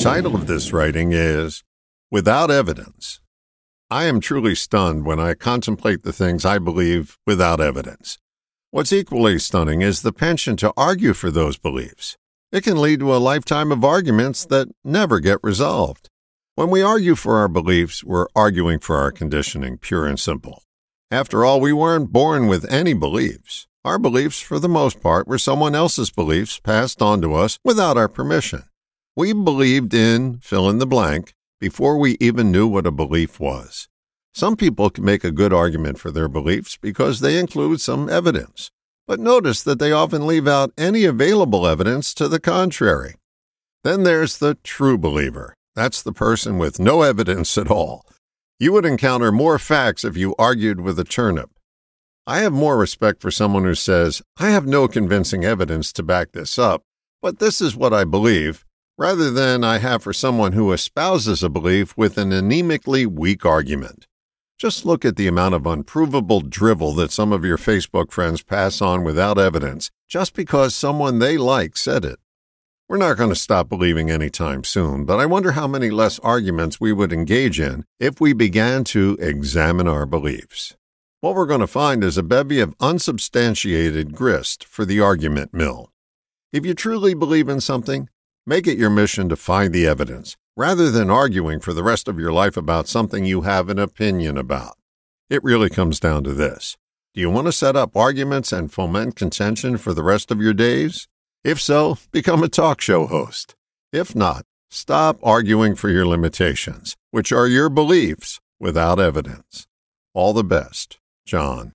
title of this writing is Without Evidence. I am truly stunned when I contemplate the things I believe without evidence. What's equally stunning is the penchant to argue for those beliefs. It can lead to a lifetime of arguments that never get resolved. When we argue for our beliefs, we're arguing for our conditioning, pure and simple. After all, we weren't born with any beliefs. Our beliefs, for the most part, were someone else's beliefs passed on to us without our permission. We believed in fill in the blank before we even knew what a belief was. Some people can make a good argument for their beliefs because they include some evidence, but notice that they often leave out any available evidence to the contrary. Then there's the true believer. That's the person with no evidence at all. You would encounter more facts if you argued with a turnip. I have more respect for someone who says, I have no convincing evidence to back this up, but this is what I believe, rather than I have for someone who espouses a belief with an anemically weak argument. Just look at the amount of unprovable drivel that some of your Facebook friends pass on without evidence, just because someone they like said it. We're not going to stop believing anytime soon, but I wonder how many less arguments we would engage in if we began to examine our beliefs. What we're going to find is a bevy of unsubstantiated grist for the argument mill. If you truly believe in something, Make it your mission to find the evidence, rather than arguing for the rest of your life about something you have an opinion about. It really comes down to this. Do you want to set up arguments and foment contention for the rest of your days? If so, become a talk show host. If not, stop arguing for your limitations, which are your beliefs, without evidence. All the best, John.